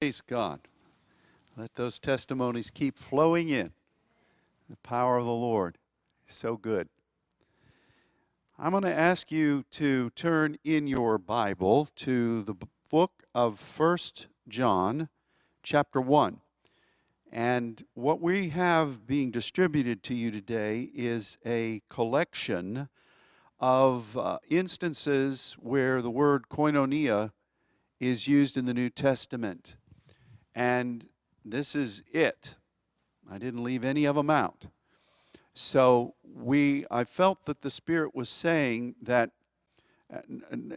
Praise God. Let those testimonies keep flowing in. The power of the Lord is so good. I'm going to ask you to turn in your Bible to the book of First John, chapter 1. And what we have being distributed to you today is a collection of uh, instances where the word koinonia is used in the New Testament. And this is it. I didn't leave any of them out. So we I felt that the Spirit was saying that uh,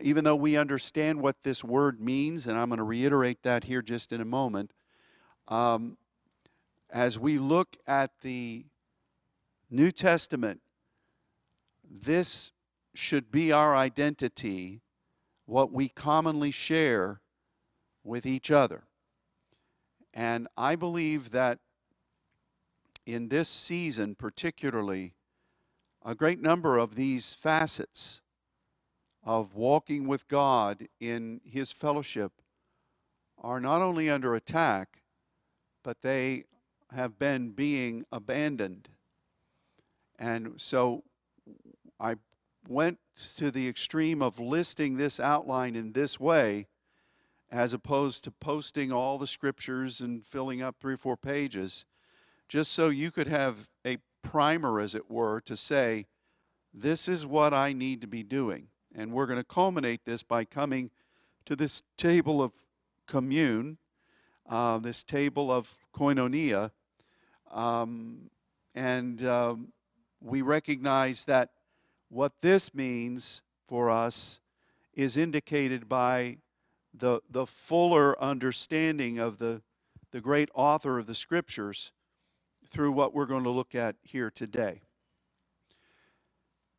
even though we understand what this word means, and I'm going to reiterate that here just in a moment, um, as we look at the New Testament, this should be our identity, what we commonly share with each other. And I believe that in this season, particularly, a great number of these facets of walking with God in His fellowship are not only under attack, but they have been being abandoned. And so I went to the extreme of listing this outline in this way, as opposed to posting all the scriptures and filling up three or four pages, just so you could have a primer, as it were, to say, this is what I need to be doing. And we're going to culminate this by coming to this table of commune, uh, this table of koinonia. Um, and um, we recognize that what this means for us is indicated by the, the fuller understanding of the, the great author of the scriptures through what we're going to look at here today.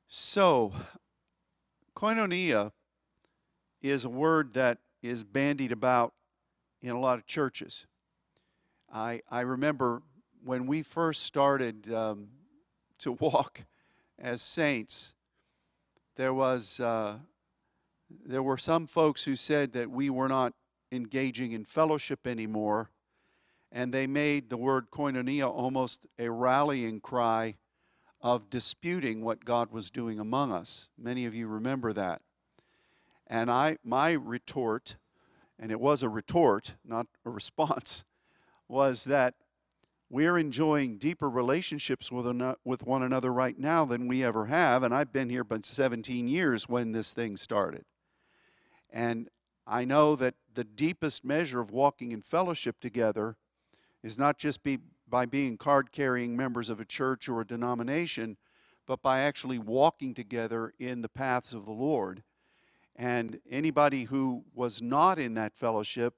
So, koinonia is a word that is bandied about in a lot of churches. I, I remember when we first started um, to walk as saints, there was uh, there were some folks who said that we were not engaging in fellowship anymore, and they made the word koinonia almost a rallying cry of disputing what God was doing among us. Many of you remember that. And I my retort, and it was a retort, not a response, was that we're enjoying deeper relationships with, with one another right now than we ever have. And I've been here but 17 years when this thing started. And I know that the deepest measure of walking in fellowship together is not just be, by being card carrying members of a church or a denomination, but by actually walking together in the paths of the Lord. And anybody who was not in that fellowship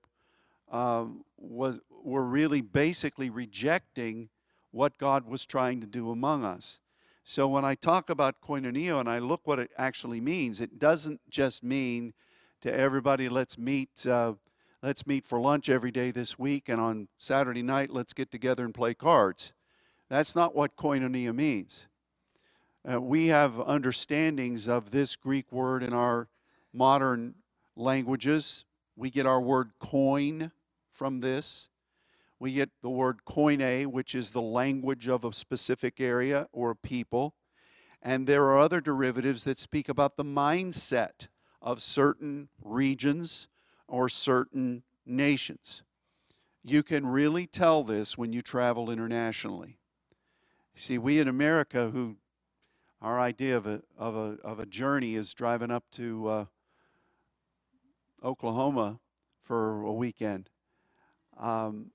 uh, was were really basically rejecting what God was trying to do among us. So when I talk about koinonia and I look what it actually means, it doesn't just mean to everybody, let's meet, uh, let's meet for lunch every day this week, and on Saturday night, let's get together and play cards. That's not what koinonia means. Uh, we have understandings of this Greek word in our modern languages. We get our word coin from this we get the word koine, which is the language of a specific area or people. And there are other derivatives that speak about the mindset of certain regions or certain nations. You can really tell this when you travel internationally. See, we in America, who our idea of a, of a, of a journey is driving up to uh, Oklahoma for a weekend. Um,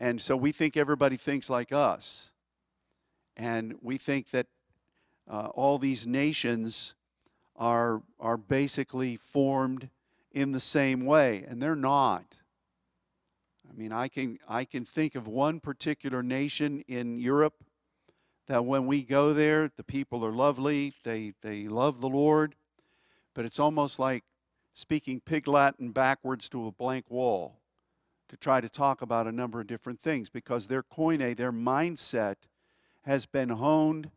and so we think everybody thinks like us. And we think that uh, all these nations are, are basically formed in the same way, and they're not. I mean, I can, I can think of one particular nation in Europe that when we go there, the people are lovely, they, they love the Lord, but it's almost like speaking pig Latin backwards to a blank wall to try to talk about a number of different things because their koine, their mindset, has been honed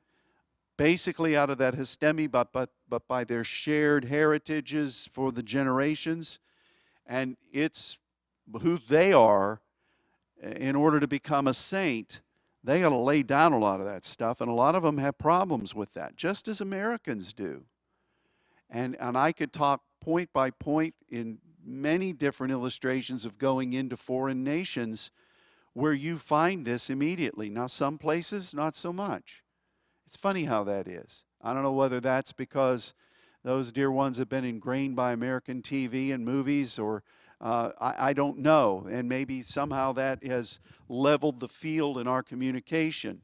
basically out of that histemi, but, but, but by their shared heritages for the generations. And it's who they are eh, in order to become a saint, they got to lay down a lot of that stuff, and a lot of them have problems with that, just as Americans do. And, and I could talk point by point in many different illustrations of going into foreign nations where you find this immediately. Now, some places, not so much. It's funny how that is. I don't know whether that's because those dear ones have been ingrained by American TV and movies, or uh, I, I don't know. And maybe somehow that has leveled the field in our communication.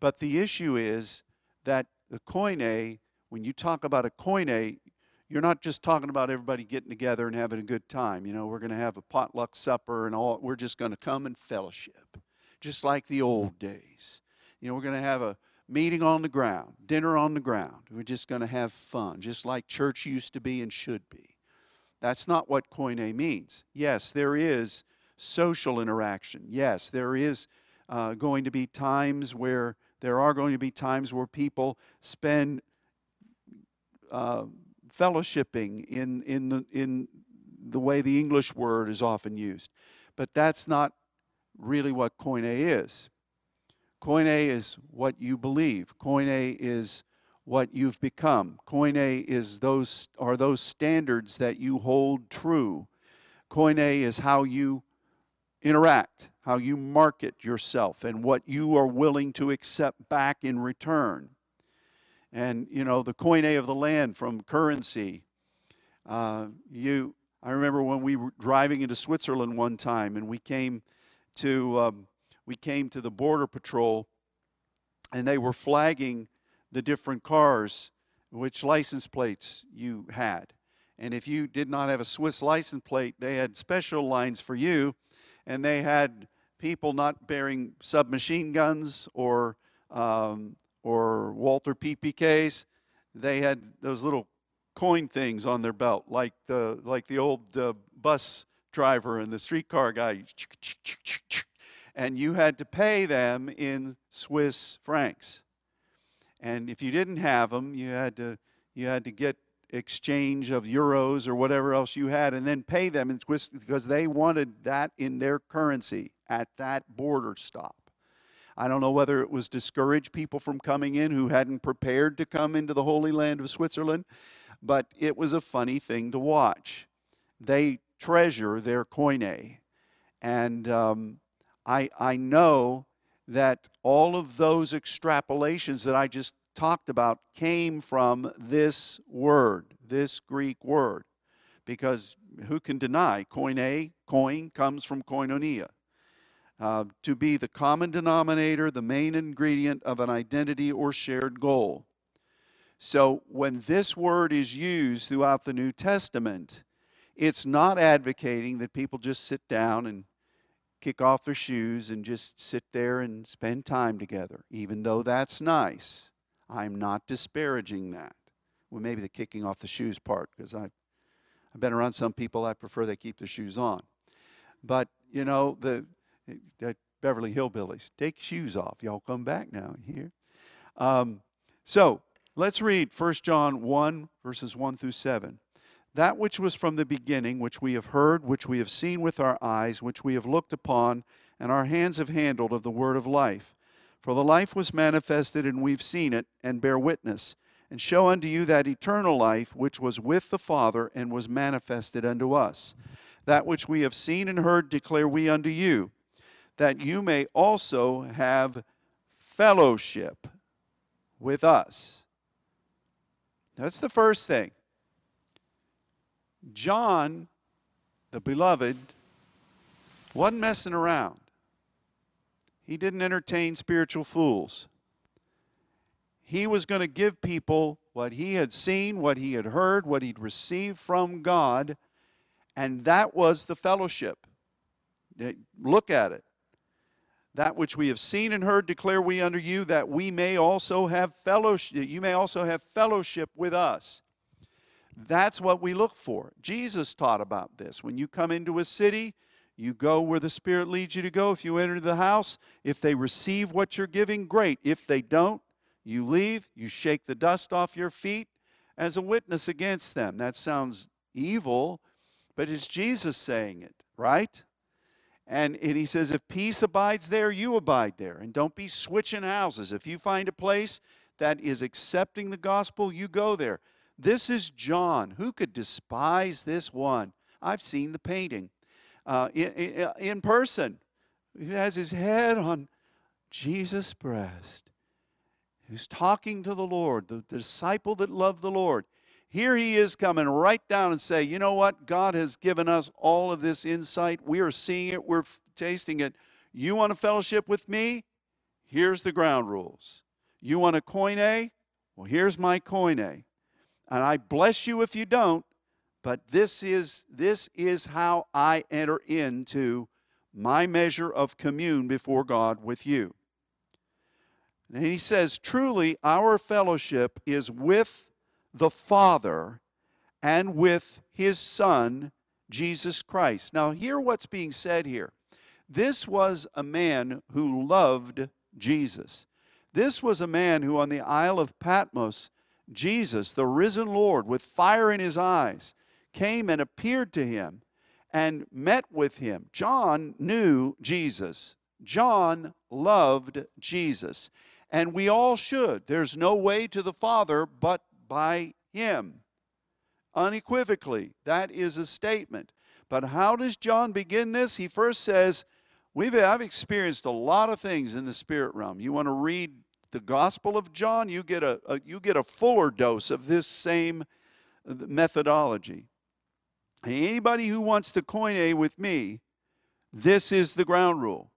But the issue is that the koine, when you talk about a koine, you're not just talking about everybody getting together and having a good time. You know, we're going to have a potluck supper and all. We're just going to come and fellowship, just like the old days. You know, we're going to have a meeting on the ground, dinner on the ground. We're just going to have fun, just like church used to be and should be. That's not what koine means. Yes, there is social interaction. Yes, there is uh, going to be times where there are going to be times where people spend uh, fellowshipping in, in, the, in the way the English word is often used. But that's not really what koine is. Koine is what you believe. Koine is what you've become. Koine is those are those standards that you hold true. Koine is how you interact, how you market yourself, and what you are willing to accept back in return and you know the koine of the land from currency. Uh, you, I remember when we were driving into Switzerland one time, and we came to um, we came to the border patrol, and they were flagging the different cars, which license plates you had, and if you did not have a Swiss license plate, they had special lines for you, and they had people not bearing submachine guns or um, or Walther PPKs, they had those little coin things on their belt, like the like the old uh, bus driver and the streetcar guy. And you had to pay them in Swiss francs. And if you didn't have them, you had to you had to get exchange of euros or whatever else you had, and then pay them in Swiss because they wanted that in their currency at that border stop. I don't know whether it was discouraged people from coming in who hadn't prepared to come into the Holy Land of Switzerland, but it was a funny thing to watch. They treasure their koine. And um, I, I know that all of those extrapolations that I just talked about came from this word, this Greek word. Because who can deny koine, coin comes from koinonia uh, to be the common denominator, the main ingredient of an identity or shared goal. So when this word is used throughout the New Testament, it's not advocating that people just sit down and kick off their shoes and just sit there and spend time together, even though that's nice. I'm not disparaging that. Well, maybe the kicking off the shoes part, because I've, I've been around some people I prefer they keep their shoes on. But, you know, the, that Beverly Hillbillies. Take shoes off. Y'all come back now here. Um, so let's read 1 John 1, verses 1 through 7. That which was from the beginning, which we have heard, which we have seen with our eyes, which we have looked upon, and our hands have handled of the word of life. For the life was manifested, and we've seen it, and bear witness, and show unto you that eternal life which was with the Father and was manifested unto us. That which we have seen and heard declare we unto you that you may also have fellowship with us. That's the first thing. John, the beloved, wasn't messing around. He didn't entertain spiritual fools. He was going to give people what he had seen, what he had heard, what he'd received from God, and that was the fellowship. Look at it. That which we have seen and heard declare we unto you, that we may also have fellowship, you may also have fellowship with us. That's what we look for. Jesus taught about this. When you come into a city, you go where the Spirit leads you to go. If you enter the house, if they receive what you're giving, great. If they don't, you leave, you shake the dust off your feet as a witness against them. That sounds evil, but it's Jesus saying it. right? And, and he says, if peace abides there, you abide there. And don't be switching houses. If you find a place that is accepting the gospel, you go there. This is John. Who could despise this one? I've seen the painting uh, in, in, in person. He has his head on Jesus' breast, who's talking to the Lord, the, the disciple that loved the Lord. Here he is coming right down and say, you know what? God has given us all of this insight. We are seeing it. We're tasting it. You want a fellowship with me? Here's the ground rules. You want a koine? Well, here's my koine. And I bless you if you don't, but this is this is how I enter into my measure of commune before God with you. And he says, truly our fellowship is with the Father and with his Son, Jesus Christ. Now, hear what's being said here. This was a man who loved Jesus. This was a man who, on the Isle of Patmos, Jesus, the risen Lord, with fire in his eyes, came and appeared to him and met with him. John knew Jesus. John loved Jesus. And we all should. There's no way to the Father but by him. Unequivocally, that is a statement. But how does John begin this? He first says, We've, I've experienced a lot of things in the spirit realm. You want to read the Gospel of John, you get a, a you get a fuller dose of this same uh, methodology. Anybody who wants to koine with me, this is the ground rule.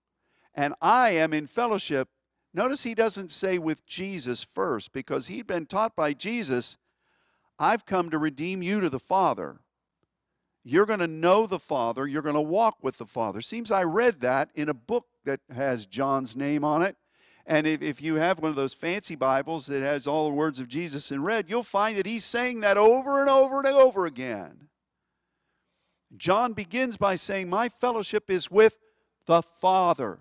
And I am in fellowship Notice he doesn't say with Jesus first because he'd been taught by Jesus, I've come to redeem you to the Father. You're going to know the Father. You're going to walk with the Father. Seems I read that in a book that has John's name on it. And if, if you have one of those fancy Bibles that has all the words of Jesus in red, you'll find that he's saying that over and over and over again. John begins by saying, My fellowship is with the Father.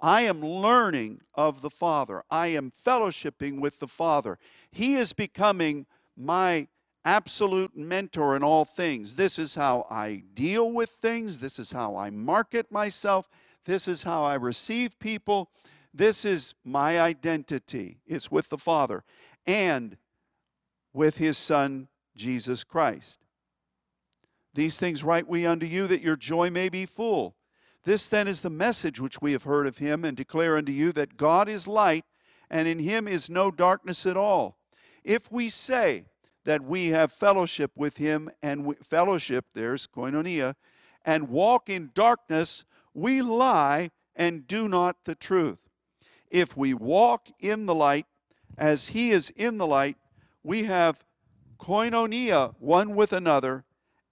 I am learning of the Father. I am fellowshipping with the Father. He is becoming my absolute mentor in all things. This is how I deal with things. This is how I market myself. This is how I receive people. This is my identity. It's with the Father and with His Son, Jesus Christ. These things write we unto you that your joy may be full. This then is the message which we have heard of him and declare unto you that God is light, and in him is no darkness at all. If we say that we have fellowship with him and we, fellowship, there's koinonia, and walk in darkness, we lie and do not the truth. If we walk in the light as he is in the light, we have koinonia one with another,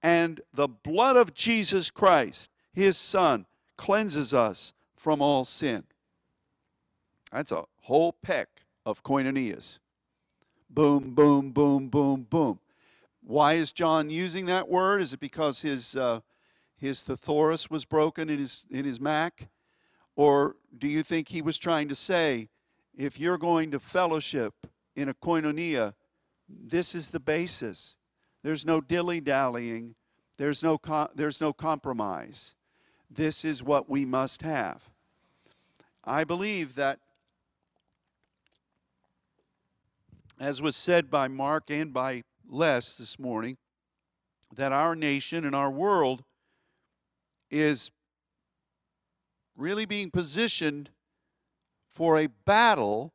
and the blood of Jesus Christ, his Son, cleanses us from all sin. That's a whole peck of koinonias. Boom, boom, boom, boom, boom. Why is John using that word? Is it because his, uh, his thesaurus was broken in his, in his Mac? Or do you think he was trying to say, if you're going to fellowship in a koinonia, this is the basis. There's no dilly dallying, there's no, there's no compromise this is what we must have. I believe that, as was said by Mark and by Les this morning, that our nation and our world is really being positioned for a battle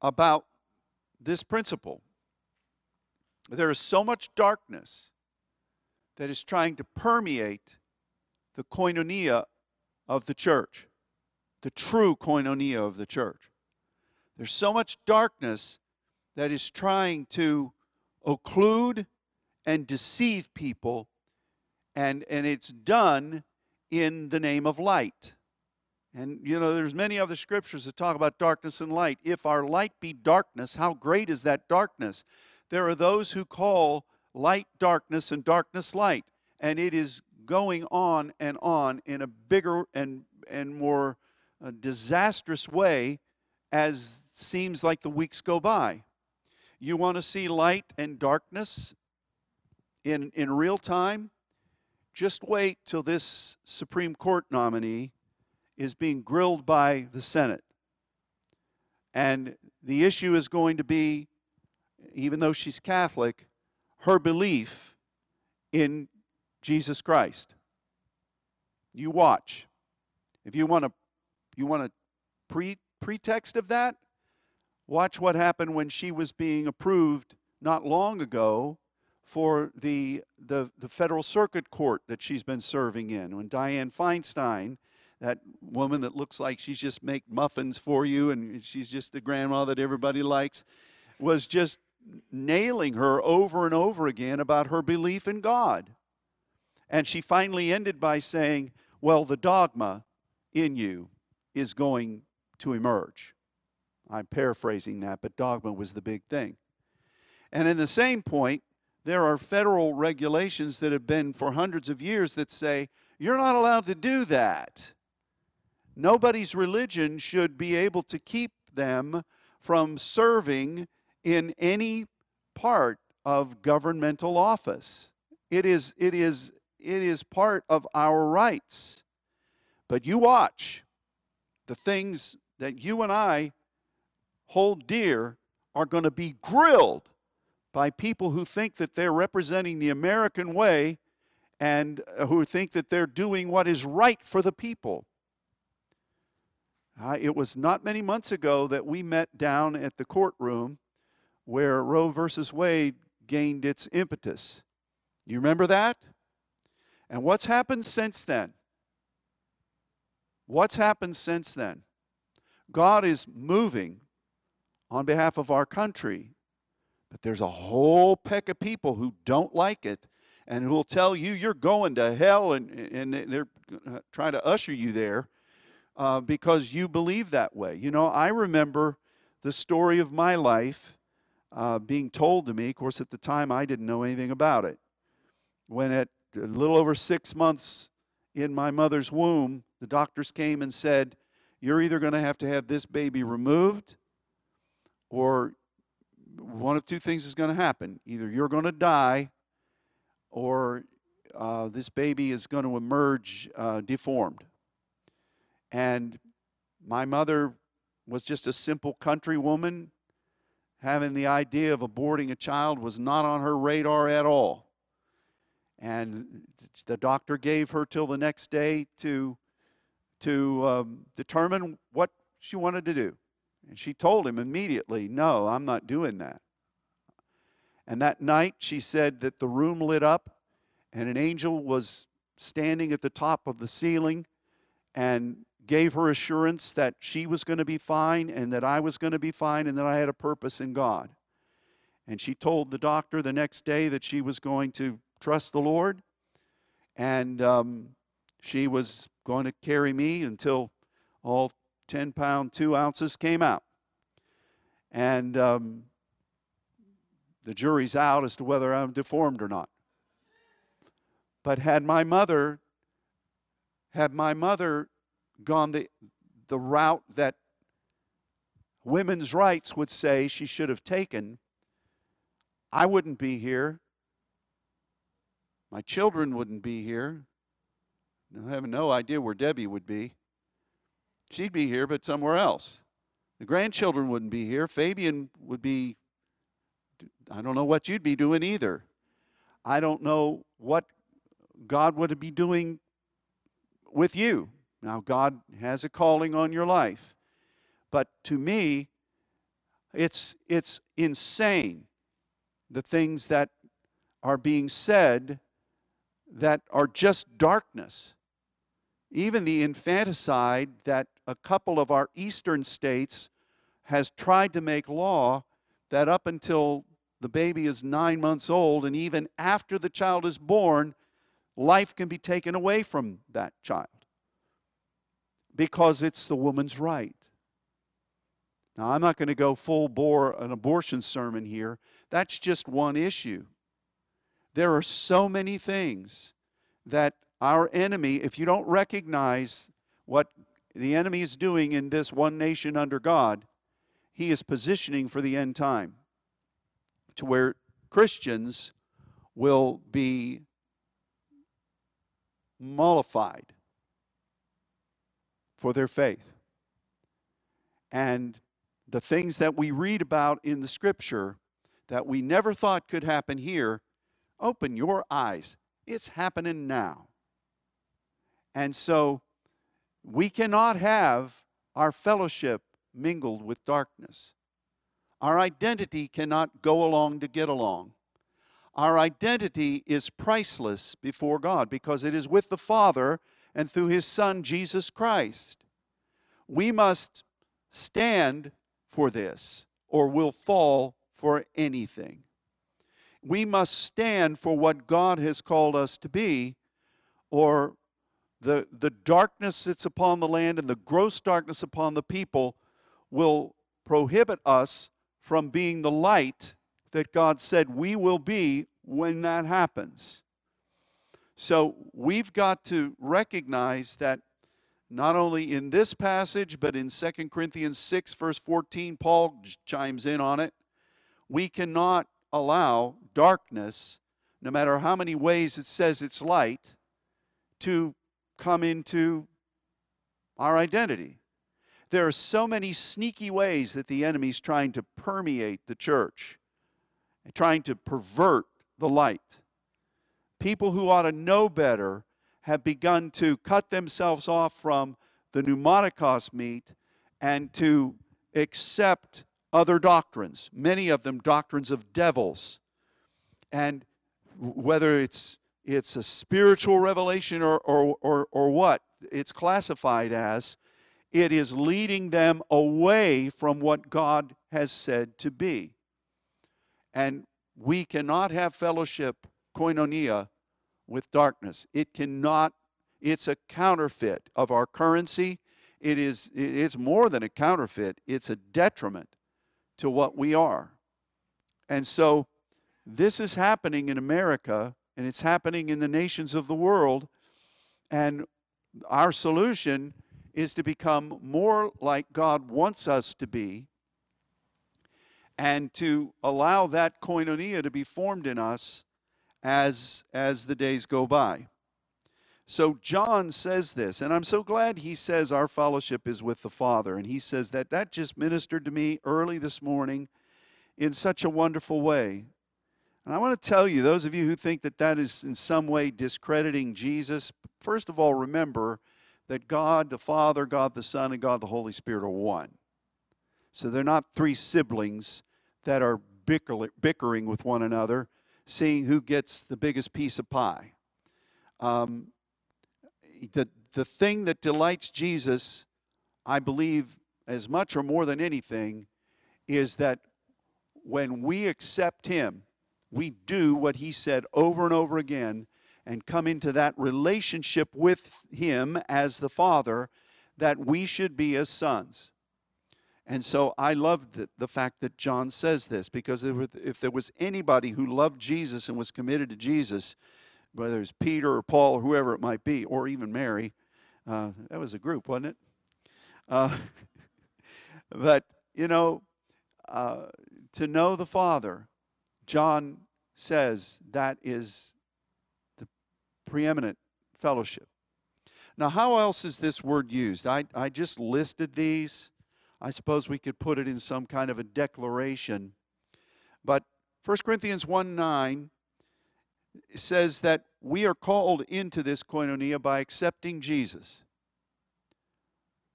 about this principle. There is so much darkness that is trying to permeate the koinonia of the church, the true koinonia of the church. There's so much darkness that is trying to occlude and deceive people, and, and it's done in the name of light. And you know, there's many other scriptures that talk about darkness and light. If our light be darkness, how great is that darkness? There are those who call light darkness and darkness light, and it is going on and on in a bigger and, and more uh, disastrous way as seems like the weeks go by. You want to see light and darkness in, in real time? Just wait till this Supreme Court nominee is being grilled by the Senate. And the issue is going to be, even though she's Catholic, her belief in Jesus Christ. You watch. If you want to you want a pre pretext of that, watch what happened when she was being approved not long ago for the, the, the federal circuit court that she's been serving in. When Dianne Feinstein, that woman that looks like she's just make muffins for you and she's just a grandma that everybody likes, was just nailing her over and over again about her belief in God. And she finally ended by saying, Well, the dogma in you is going to emerge. I'm paraphrasing that, but dogma was the big thing. And in the same point, there are federal regulations that have been for hundreds of years that say you're not allowed to do that. Nobody's religion should be able to keep them from serving in any part of governmental office. It is, it is, it is part of our rights. But you watch the things that you and I hold dear are going to be grilled by people who think that they're representing the American way and uh, who think that they're doing what is right for the people. Uh, it was not many months ago that we met down at the courtroom where Roe versus Wade gained its impetus. You remember that? And what's happened since then? What's happened since then? God is moving on behalf of our country but there's a whole peck of people who don't like it and who will tell you you're going to hell and, and they're trying to usher you there uh, because you believe that way. You know, I remember the story of my life uh, being told to me. Of course, at the time, I didn't know anything about it. When at a little over six months in my mother's womb, the doctors came and said, You're either going to have to have this baby removed or one of two things is going to happen. Either you're going to die, or uh, this baby is going to emerge uh, deformed. And my mother was just a simple country woman. Having the idea of aborting a child was not on her radar at all. And the doctor gave her till the next day to, to um, determine what she wanted to do. And she told him immediately, No, I'm not doing that. And that night, she said that the room lit up and an angel was standing at the top of the ceiling and gave her assurance that she was going to be fine and that I was going to be fine and that I had a purpose in God. And she told the doctor the next day that she was going to trust the Lord and um, she was going to carry me until all 10 pound, 2 ounces came out. And um, the jury's out as to whether I'm deformed or not. But had my mother, had my mother gone the, the route that women's rights would say she should have taken, I wouldn't be here. My children wouldn't be here. I have no idea where Debbie would be. She'd be here, but somewhere else. The grandchildren wouldn't be here. Fabian would be, I don't know what you'd be doing either. I don't know what God would be doing with you. Now, God has a calling on your life. But to me, it's, it's insane the things that are being said that are just darkness. Even the infanticide that a couple of our eastern states has tried to make law that up until the baby is nine months old and even after the child is born, life can be taken away from that child because it's the woman's right. Now, I'm not going to go full bore an abortion sermon here. That's just one issue. There are so many things that our enemy, if you don't recognize what the enemy is doing in this one nation under God, he is positioning for the end time to where Christians will be mollified for their faith. And the things that we read about in the scripture that we never thought could happen here, open your eyes. It's happening now. And so we cannot have our fellowship mingled with darkness. Our identity cannot go along to get along. Our identity is priceless before God because it is with the Father and through His Son, Jesus Christ. We must stand for this or we'll fall for anything. We must stand for what God has called us to be, or the, the darkness that's upon the land and the gross darkness upon the people will prohibit us from being the light that God said we will be when that happens. So we've got to recognize that not only in this passage, but in 2 Corinthians 6, verse 14, Paul chimes in on it. We cannot allow darkness, no matter how many ways it says it's light, to come into our identity. There are so many sneaky ways that the enemy's trying to permeate the church, trying to pervert the light. People who ought to know better have begun to cut themselves off from the pneumatikos meat and to accept other doctrines, many of them doctrines of devils. And whether it's it's a spiritual revelation or, or, or, or what it's classified as, it is leading them away from what God has said to be. And we cannot have fellowship, koinonia, with darkness. It cannot, it's a counterfeit of our currency. It is it's more than a counterfeit, it's a detriment to what we are. And so this is happening in America and it's happening in the nations of the world. And our solution is to become more like God wants us to be and to allow that koinonia to be formed in us as, as the days go by. So John says this, and I'm so glad he says our fellowship is with the Father. And he says that that just ministered to me early this morning in such a wonderful way. And I want to tell you, those of you who think that that is in some way discrediting Jesus, first of all, remember that God the Father, God the Son, and God the Holy Spirit are one. So they're not three siblings that are bickering with one another seeing who gets the biggest piece of pie. Um, the, the thing that delights Jesus, I believe, as much or more than anything, is that when we accept Him, we do what He said over and over again and come into that relationship with Him as the Father that we should be as sons. And so I love the, the fact that John says this because if there was anybody who loved Jesus and was committed to Jesus, whether it's Peter or Paul or whoever it might be, or even Mary, uh, that was a group, wasn't it? Uh, but, you know, uh, to know the Father, John says that is the preeminent fellowship. Now, how else is this word used? I, I just listed these. I suppose we could put it in some kind of a declaration. But 1 Corinthians 1 9 says that we are called into this koinonia by accepting Jesus.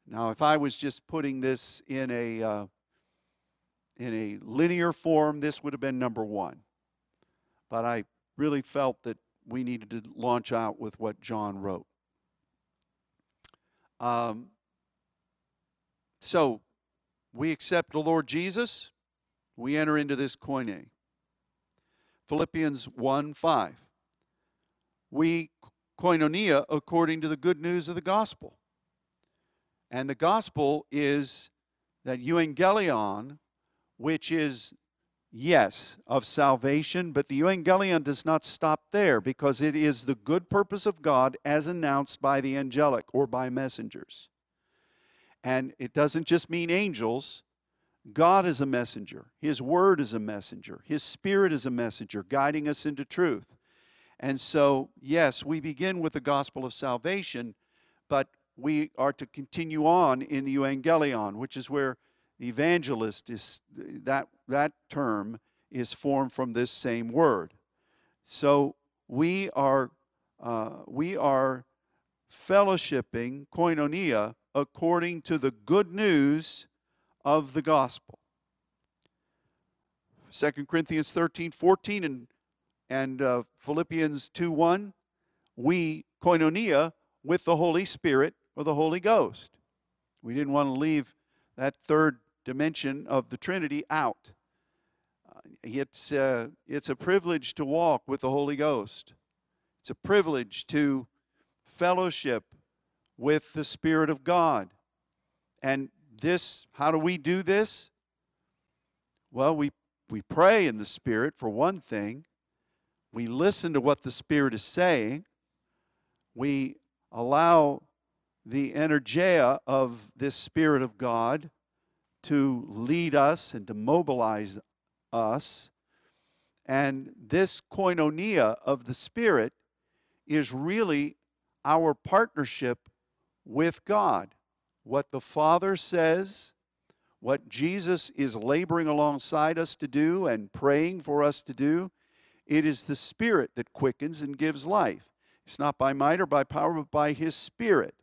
Now, if I was just putting this in a uh, in a linear form, this would have been number one. But I really felt that we needed to launch out with what John wrote. Um, so we accept the Lord Jesus, we enter into this koine. Philippians 1 5. We koinonia according to the good news of the gospel. And the gospel is that euangelion, which is, yes, of salvation, but the euangelion does not stop there because it is the good purpose of God as announced by the angelic or by messengers. And it doesn't just mean angels. God is a messenger. His word is a messenger. His spirit is a messenger, guiding us into truth. And so, yes, we begin with the gospel of salvation, but we are to continue on in the evangelion, which is where evangelist is that that term is formed from this same word. So we are uh, we are fellowshipping koinonia according to the good news of the gospel. 2 Corinthians 13, 14, and, and uh, Philippians 2, 1, we koinonia with the Holy Spirit or the Holy Ghost. We didn't want to leave that third dimension of the Trinity out. Uh, it's, uh, it's a privilege to walk with the Holy Ghost. It's a privilege to fellowship with the Spirit of God. And this, how do we do this? Well, we, we pray in the Spirit, for one thing. We listen to what the Spirit is saying. We allow the energeia of this Spirit of God to lead us and to mobilize us. And this koinonia of the Spirit is really our partnership with God. What the Father says, what Jesus is laboring alongside us to do and praying for us to do, it is the Spirit that quickens and gives life. It's not by might or by power, but by His Spirit.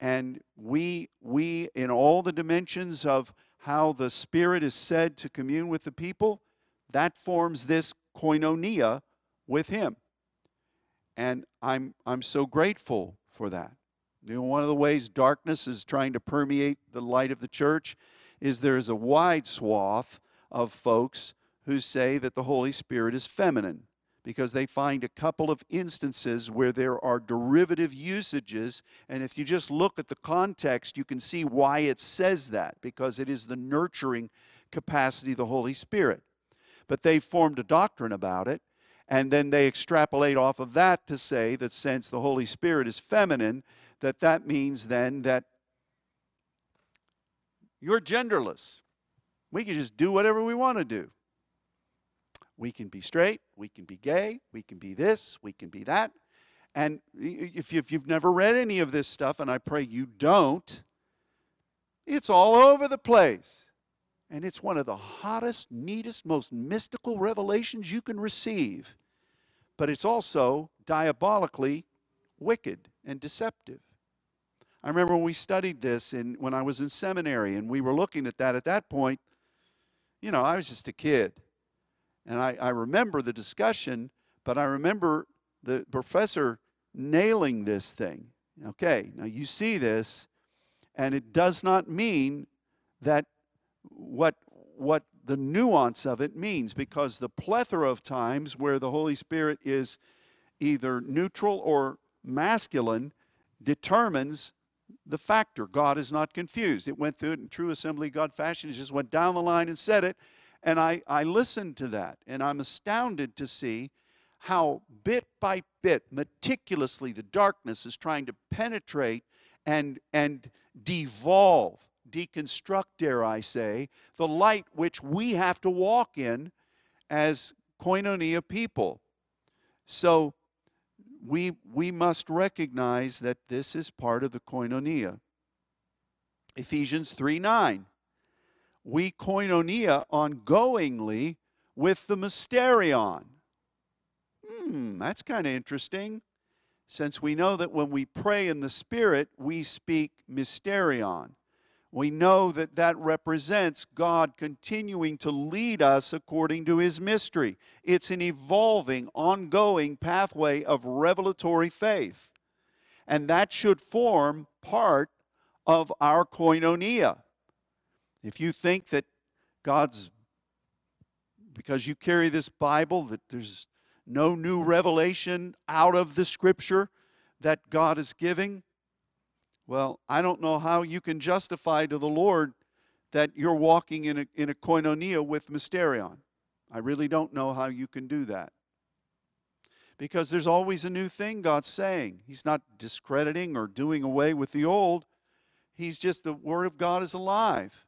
And we, we in all the dimensions of how the Spirit is said to commune with the people, that forms this koinonia with Him. And I'm, I'm so grateful for that. You know, one of the ways darkness is trying to permeate the light of the church is there is a wide swath of folks who say that the Holy Spirit is feminine because they find a couple of instances where there are derivative usages. And if you just look at the context, you can see why it says that because it is the nurturing capacity of the Holy Spirit. But they formed a doctrine about it. And then they extrapolate off of that to say that since the Holy Spirit is feminine, that that means then that you're genderless. We can just do whatever we want to do. We can be straight, we can be gay, we can be this, we can be that. And if you've never read any of this stuff, and I pray you don't, it's all over the place. And it's one of the hottest, neatest, most mystical revelations you can receive. But it's also diabolically wicked and deceptive. I remember when we studied this in, when I was in seminary and we were looking at that at that point, you know, I was just a kid. And I, I remember the discussion, but I remember the professor nailing this thing. Okay, now you see this, and it does not mean that what, what the nuance of it means, because the plethora of times where the Holy Spirit is either neutral or masculine determines the factor. God is not confused. It went through it in true assembly God fashion. It just went down the line and said it. And I, I listened to that, and I'm astounded to see how bit by bit, meticulously, the darkness is trying to penetrate and, and devolve, deconstruct, dare I say, the light which we have to walk in as koinonia people. So we, we must recognize that this is part of the koinonia. Ephesians 3 9. We koinonia ongoingly with the mysterion. Hmm, that's kind of interesting. Since we know that when we pray in the Spirit, we speak mysterion we know that that represents God continuing to lead us according to his mystery. It's an evolving, ongoing pathway of revelatory faith. And that should form part of our koinonia. If you think that God's, because you carry this Bible, that there's no new revelation out of the scripture that God is giving, well, I don't know how you can justify to the Lord that you're walking in a, in a koinonia with mysterion. I really don't know how you can do that. Because there's always a new thing God's saying. He's not discrediting or doing away with the old. He's just the Word of God is alive.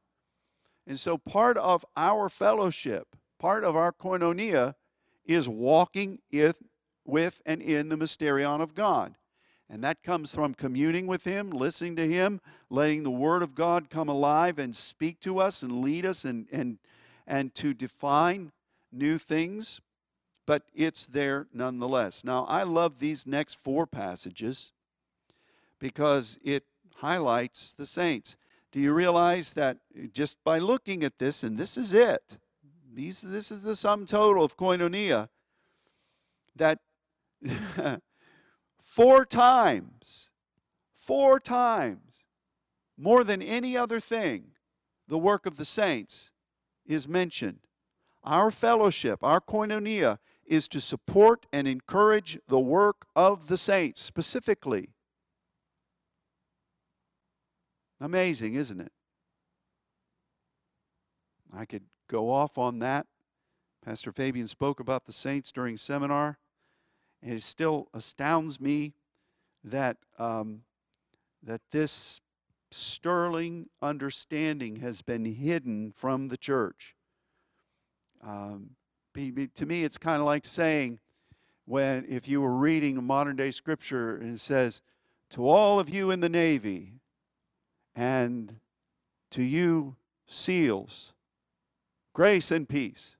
And so part of our fellowship, part of our koinonia, is walking with and in the mysterion of God. And that comes from communing with Him, listening to Him, letting the Word of God come alive and speak to us and lead us and, and, and to define new things. But it's there nonetheless. Now, I love these next four passages because it highlights the saints. Do you realize that just by looking at this, and this is it, these, this is the sum total of koinonia, that four times, four times, more than any other thing, the work of the saints is mentioned. Our fellowship, our koinonia, is to support and encourage the work of the saints specifically. Amazing, isn't it? I could go off on that. Pastor Fabian spoke about the saints during seminar, and it still astounds me that um, that this sterling understanding has been hidden from the church. Um, to me, it's kind of like saying, when if you were reading a modern day scripture and it says, "To all of you in the Navy, and to you SEALs, grace and peace.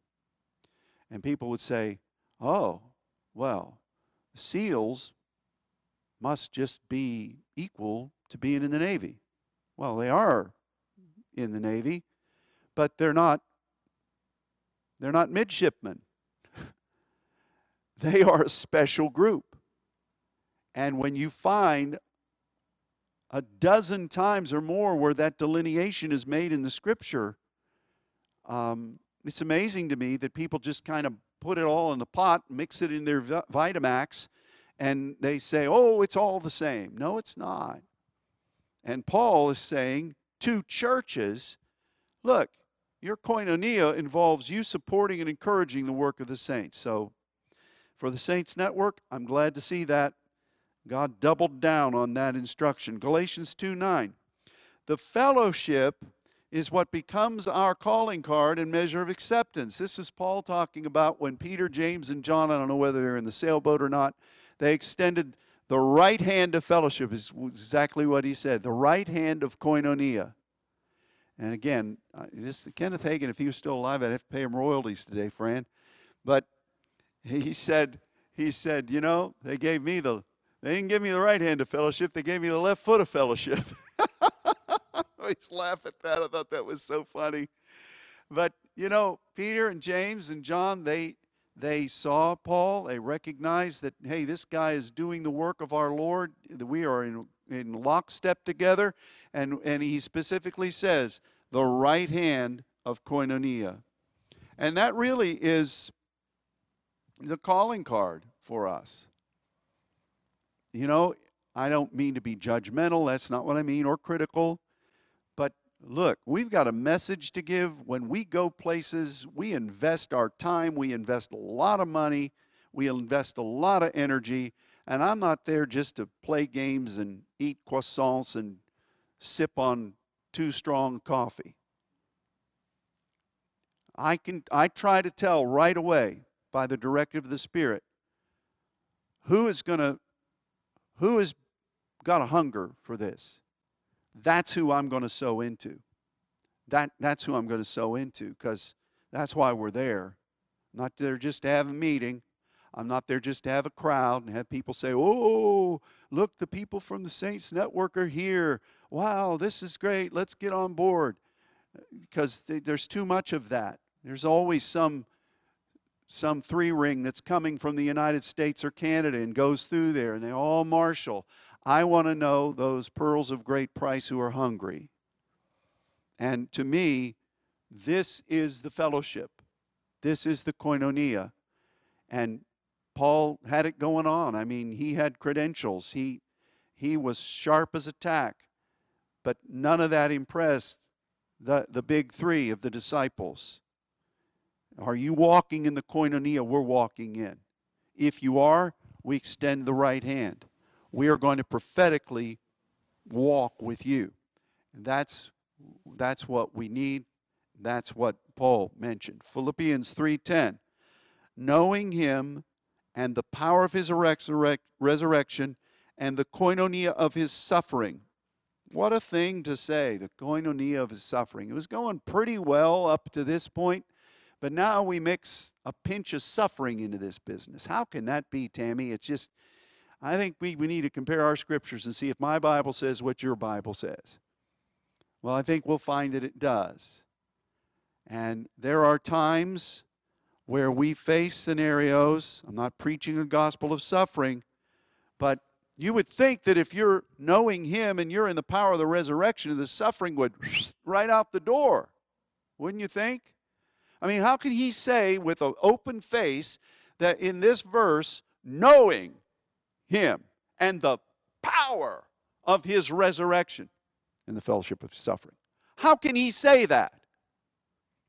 And people would say, oh, well, SEALs must just be equal to being in the Navy. Well, they are in the Navy, but they're not they're not midshipmen. they are a special group. And when you find a dozen times or more where that delineation is made in the scripture, um, it's amazing to me that people just kind of put it all in the pot, mix it in their Vitamix, and they say, oh, it's all the same. No, it's not. And Paul is saying to churches, look, your koinonia involves you supporting and encouraging the work of the saints. So for the Saints Network, I'm glad to see that. God doubled down on that instruction. Galatians 2 9. The fellowship is what becomes our calling card and measure of acceptance. This is Paul talking about when Peter, James, and John, I don't know whether they're in the sailboat or not, they extended the right hand of fellowship, is exactly what he said, the right hand of koinonia. And again, this, Kenneth Hagin, if he was still alive, I'd have to pay him royalties today, Fran. But he said, he said, you know, they gave me the, they didn't give me the right hand of fellowship, they gave me the left foot of fellowship. I always laugh at that. I thought that was so funny. But you know, Peter and James and John, they they saw Paul. They recognized that hey, this guy is doing the work of our Lord. We are in in lockstep together. And and he specifically says the right hand of koinonia, and that really is the calling card for us. You know, I don't mean to be judgmental. That's not what I mean, or critical. But look, we've got a message to give. When we go places, we invest our time, we invest a lot of money, we invest a lot of energy, and I'm not there just to play games and eat croissants and sip on too strong coffee. I can I try to tell right away by the directive of the Spirit who is going to who has got a hunger for this that's who I'm going to sow into. That, that's who I'm going to sow into because that's why we're there. I'm not there just to have a meeting. I'm not there just to have a crowd and have people say, oh, look, the people from the Saints Network are here. Wow, this is great. Let's get on board. Because there's too much of that. There's always some some three ring that's coming from the United States or Canada and goes through there and they all marshal. I want to know those pearls of great price who are hungry. And to me, this is the fellowship. This is the koinonia. And Paul had it going on. I mean, he had credentials. He he was sharp as a tack. But none of that impressed the, the big three of the disciples. Are you walking in the koinonia we're walking in? If you are, we extend the right hand we are going to prophetically walk with you. That's that's what we need. That's what Paul mentioned. Philippians 3:10. Knowing him and the power of his resurrection and the koinonia of his suffering. What a thing to say, the koinonia of his suffering. It was going pretty well up to this point, but now we mix a pinch of suffering into this business. How can that be, Tammy? It's just, I think we, we need to compare our scriptures and see if my Bible says what your Bible says. Well, I think we'll find that it does. And there are times where we face scenarios. I'm not preaching a gospel of suffering, but you would think that if you're knowing Him and you're in the power of the resurrection, the suffering would right out the door. Wouldn't you think? I mean, how can He say with an open face that in this verse, knowing Him and the power of His resurrection in the fellowship of suffering? How can He say that?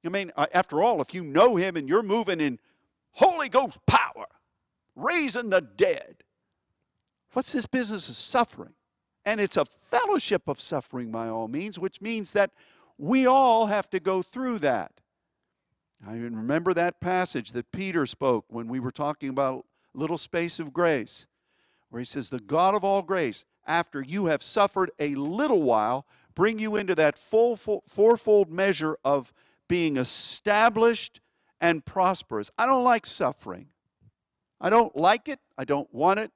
I mean, uh, after all, if you know him and you're moving in Holy Ghost power, raising the dead, what's this business of suffering? And it's a fellowship of suffering by all means, which means that we all have to go through that. I remember that passage that Peter spoke when we were talking about little space of grace, where he says, The God of all grace, after you have suffered a little while, bring you into that full, full fourfold measure of being established and prosperous. I don't like suffering. I don't like it. I don't want it.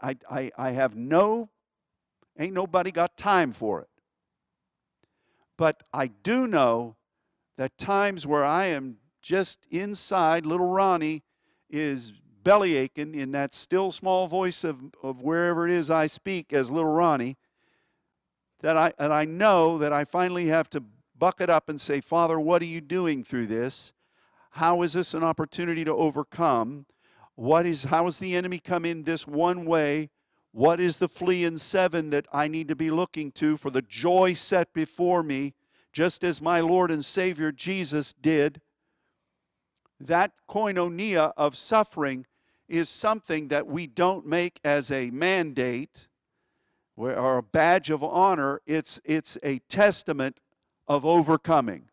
I, I, I have no, ain't nobody got time for it. But I do know that times where I am just inside, little Ronnie is belly aching in that still small voice of, of wherever it is I speak as little Ronnie, that I, and I know that I finally have to bucket up and say, Father, what are you doing through this? How is this an opportunity to overcome? What is how has the enemy come in this one way? What is the flea in seven that I need to be looking to for the joy set before me, just as my Lord and Savior Jesus did? That koinonia of suffering is something that we don't make as a mandate or a badge of honor. It's, it's a testament of overcoming.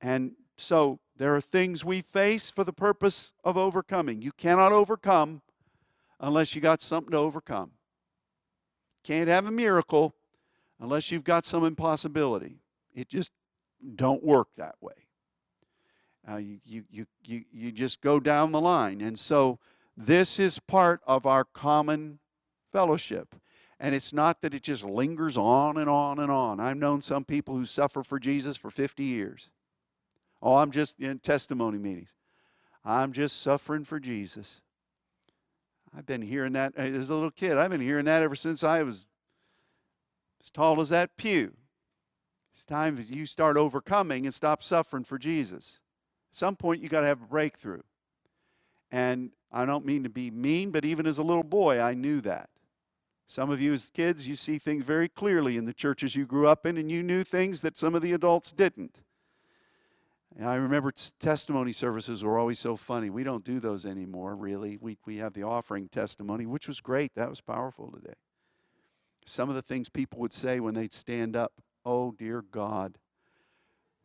And so there are things we face for the purpose of overcoming. You cannot overcome unless you got something to overcome. Can't have a miracle unless you've got some impossibility. It just don't work that way. Uh, you, you, you, you, you just go down the line. And so this is part of our common fellowship. And it's not that it just lingers on and on and on. I've known some people who suffer for Jesus for 50 years. Oh, I'm just in testimony meetings. I'm just suffering for Jesus. I've been hearing that as a little kid. I've been hearing that ever since I was as tall as that pew. It's time that you start overcoming and stop suffering for Jesus. At some point, you got to have a breakthrough. And I don't mean to be mean, but even as a little boy, I knew that. Some of you, as kids, you see things very clearly in the churches you grew up in, and you knew things that some of the adults didn't. And I remember testimony services were always so funny. We don't do those anymore, really. We, we have the offering testimony, which was great. That was powerful today. Some of the things people would say when they'd stand up, oh, dear God.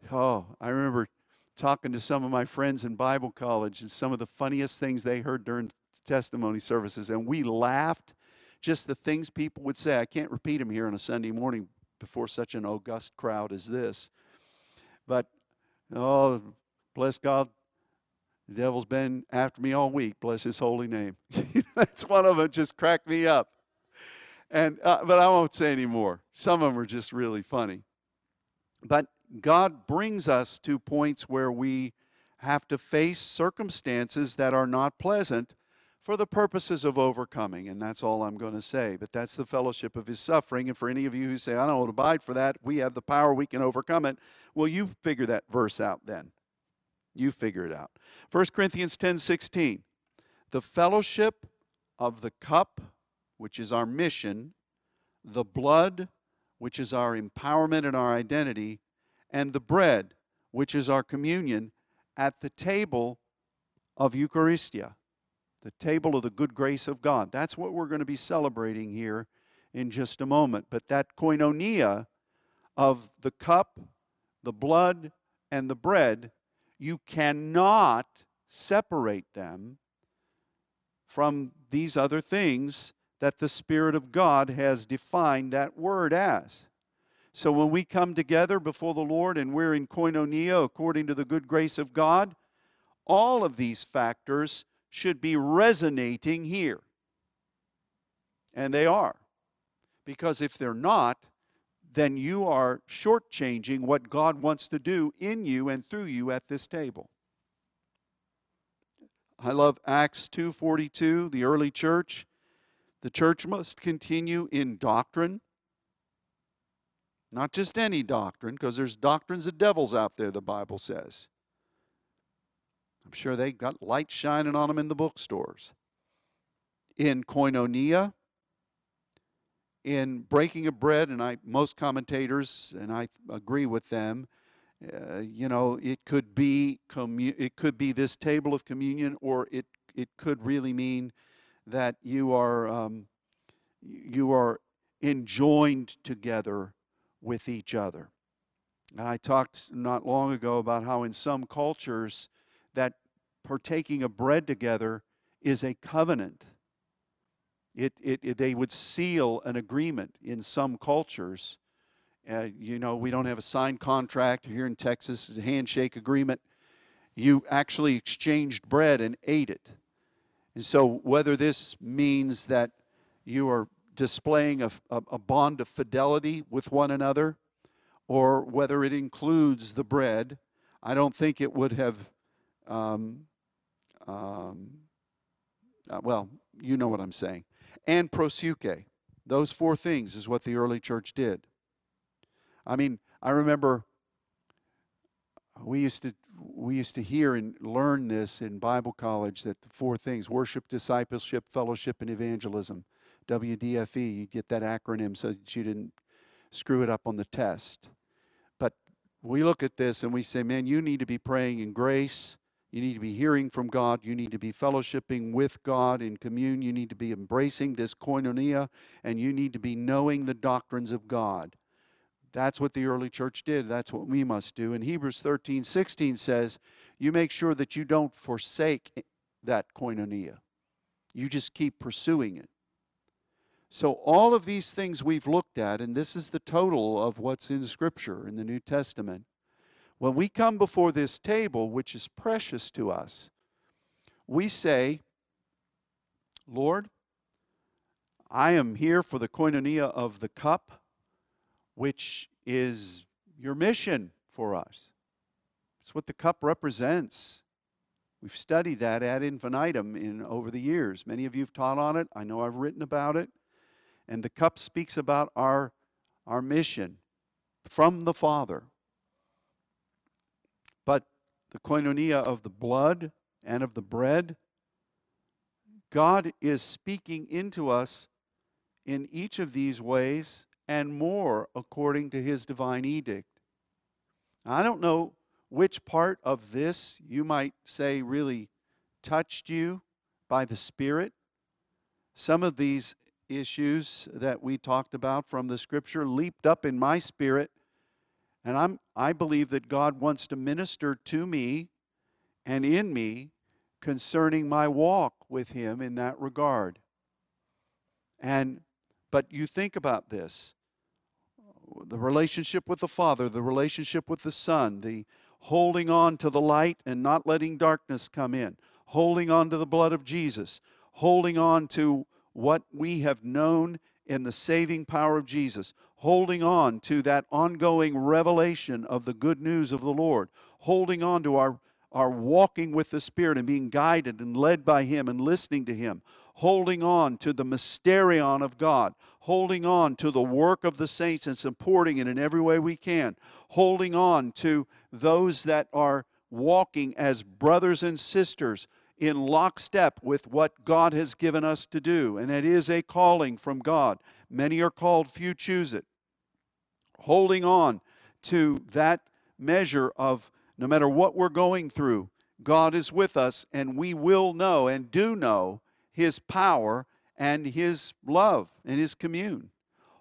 Oh, I remember talking to some of my friends in Bible college, and some of the funniest things they heard during testimony services, and we laughed just the things people would say. I can't repeat them here on a Sunday morning before such an august crowd as this. But, oh, bless God, the devil's been after me all week. Bless his holy name. That's one of them just cracked me up. And, uh, but I won't say any more. Some of them are just really funny. But God brings us to points where we have to face circumstances that are not pleasant for the purposes of overcoming. And that's all I'm going to say. But that's the fellowship of his suffering. And for any of you who say, I don't want to abide for that, we have the power, we can overcome it. Well, you figure that verse out then. You figure it out. 1 Corinthians 10 16. The fellowship of the cup, which is our mission, the blood, which is our empowerment and our identity, and the bread, which is our communion, at the table of Eucharistia the table of the good grace of God. That's what we're going to be celebrating here in just a moment. But that koinonia of the cup, the blood, and the bread, you cannot separate them from these other things that the Spirit of God has defined that word as. So when we come together before the Lord and we're in koinonia according to the good grace of God, all of these factors should be resonating here. And they are. Because if they're not, then you are shortchanging what God wants to do in you and through you at this table. I love Acts 2:42, the early church. The church must continue in doctrine, not just any doctrine, because there's doctrines of devils out there, the Bible says. I'm sure they got light shining on them in the bookstores. In koinonia, in breaking of bread, and I most commentators, and I agree with them, uh, you know, it could be commu- it could be this table of communion, or it it could really mean that you are um, you are enjoined together with each other. And I talked not long ago about how in some cultures that partaking of bread together is a covenant. It, it, it, they would seal an agreement in some cultures. Uh, you know, we don't have a signed contract here in Texas, a handshake agreement. You actually exchanged bread and ate it. And so, whether this means that you are displaying a, a, bond of fidelity with one another, or whether it includes the bread, I don't think it would have um, um, uh, well, you know what I'm saying, and proseuche. Those four things is what the early church did. I mean, I remember we used to we used to hear and learn this in Bible college that the four things worship, discipleship, fellowship, and evangelism. WDFE, you get that acronym so that you didn't screw it up on the test. But we look at this and we say, man, you need to be praying in grace you need to be hearing from God. You need to be fellowshipping with God in commune. You need to be embracing this koinonia, and you need to be knowing the doctrines of God. That's what the early church did. That's what we must do. And Hebrews 13 16 says, You make sure that you don't forsake that koinonia, you just keep pursuing it. So, all of these things we've looked at, and this is the total of what's in Scripture in the New Testament, when we come before this table, which is precious to us, we say, Lord, I am here for the koinonia of the cup, which is your mission for us. It's what the cup represents. We've studied that ad infinitum in over the years. Many of you have taught on it. I know I've written about it. And the cup speaks about our, our mission from the Father But the koinonia of the blood and of the bread. God is speaking into us in each of these ways and more according to his divine edict. I don't know which part of this you might say really touched you by the Spirit. Some of these issues that we talked about from the scripture leaped up in my spirit and I'm, I believe that God wants to minister to me and in me concerning my walk with Him in that regard. And, but you think about this. The relationship with the Father, the relationship with the Son, the holding on to the light and not letting darkness come in, holding on to the blood of Jesus, holding on to what we have known in the saving power of Jesus, holding on to that ongoing revelation of the good news of the Lord, holding on to our, our walking with the Spirit and being guided and led by Him and listening to Him, holding on to the mysterion of God, holding on to the work of the saints and supporting it in every way we can, holding on to those that are walking as brothers and sisters in lockstep with what God has given us to do. And it is a calling from God. Many are called, few choose it holding on to that measure of no matter what we're going through, God is with us, and we will know and do know His power and His love and His commune.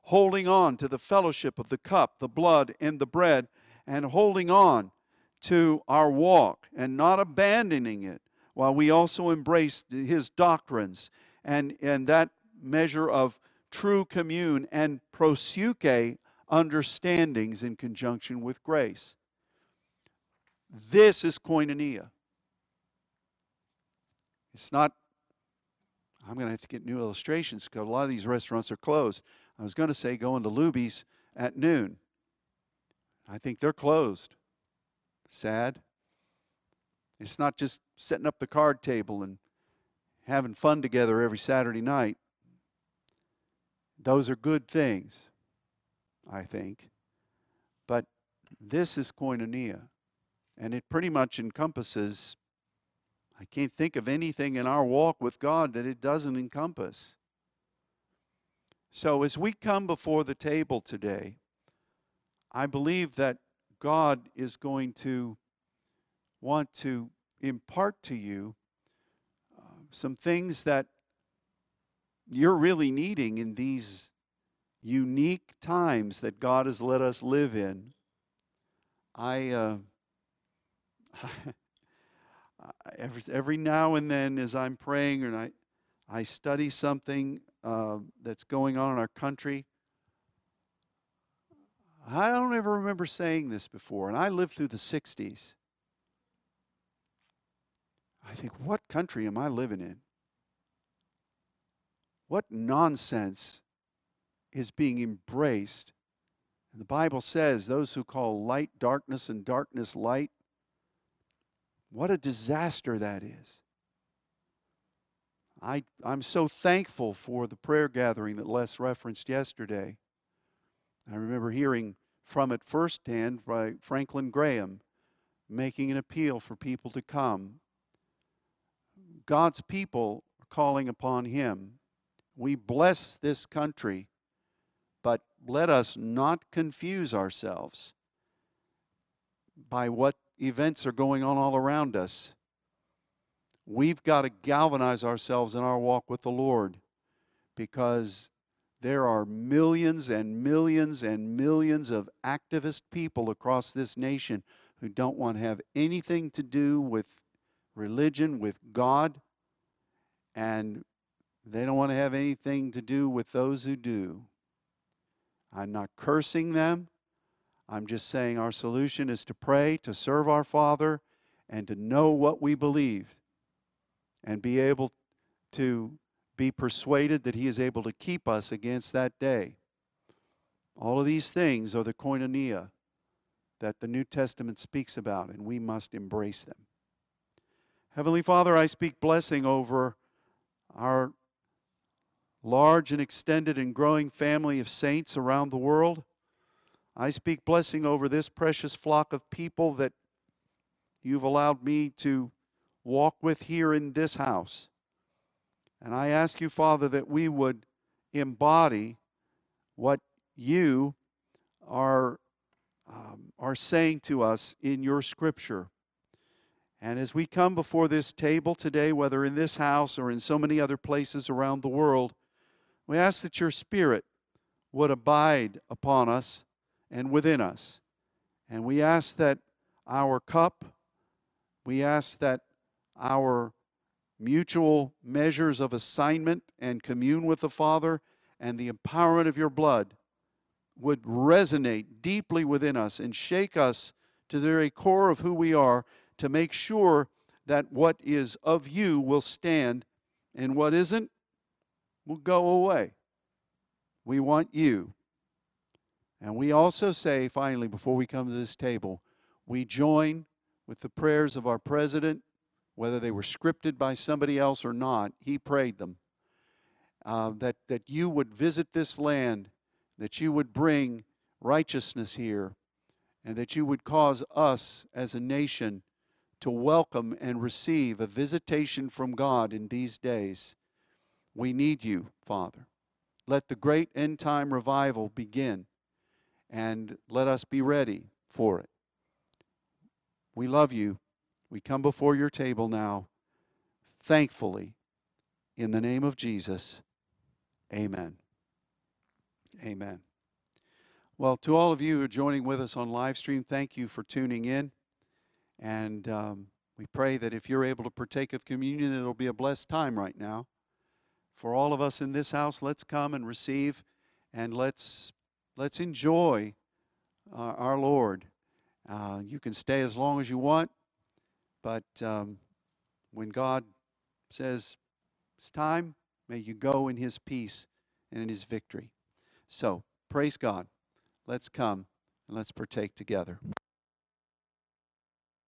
Holding on to the fellowship of the cup, the blood, and the bread, and holding on to our walk and not abandoning it, while we also embrace his doctrines and, and that measure of true commune and proseuche understandings in conjunction with grace. This is koinonia. It's not, I'm going to have to get new illustrations because a lot of these restaurants are closed. I was going to say going to Luby's at noon. I think they're closed. Sad. It's not just setting up the card table and having fun together every Saturday night. Those are good things, I think. But this is koinonia. And it pretty much encompasses, I can't think of anything in our walk with God that it doesn't encompass. So as we come before the table today, I believe that God is going to want to impart to you uh, some things that you're really needing in these unique times that God has let us live in. I, uh, every, every now and then, as I'm praying and I, I study something uh, that's going on in our country, I don't ever remember saying this before, and I lived through the 60s. I think, what country am I living in? What nonsense is being embraced? And the Bible says those who call light darkness and darkness light, what a disaster that is. I, I'm so thankful for the prayer gathering that Les referenced yesterday. I remember hearing from it firsthand by Franklin Graham making an appeal for people to come. God's people are calling upon him. We bless this country, but let us not confuse ourselves by what events are going on all around us. We've got to galvanize ourselves in our walk with the Lord because there are millions and millions and millions of activist people across this nation who don't want to have anything to do with religion, with God, and they don't want to have anything to do with those who do. I'm not cursing them. I'm just saying our solution is to pray, to serve our Father, and to know what we believe, and be able to be persuaded that he is able to keep us against that day. All of these things are the koinonia that the New Testament speaks about, and we must embrace them. Heavenly Father, I speak blessing over our large and extended and growing family of saints around the world. I speak blessing over this precious flock of people that you've allowed me to walk with here in this house. And I ask you, Father, that we would embody what you are, um, are saying to us in your scripture. And as we come before this table today, whether in this house or in so many other places around the world, we ask that your Spirit would abide upon us and within us. And we ask that our cup, we ask that our mutual measures of assignment and commune with the Father and the empowerment of your blood would resonate deeply within us and shake us to the very core of who we are to make sure that what is of you will stand and what isn't will go away. We want you. And we also say, finally, before we come to this table, we join with the prayers of our president whether they were scripted by somebody else or not, he prayed them. Uh, that, that you would visit this land, that you would bring righteousness here, and that you would cause us as a nation to welcome and receive a visitation from God in these days. We need you, Father. Let the great end time revival begin, and let us be ready for it. We love you. We come before your table now, thankfully, in the name of Jesus. Amen. Amen. Well, to all of you who are joining with us on live stream, thank you for tuning in. And um, We pray that if you're able to partake of communion, it'll be a blessed time right now. For all of us in this house, let's come and receive and let's, let's enjoy uh, our Lord. Uh, you can stay as long as you want, but um, when God says it's time, may you go in His peace and in His victory. So, praise God. Let's come and let's partake together.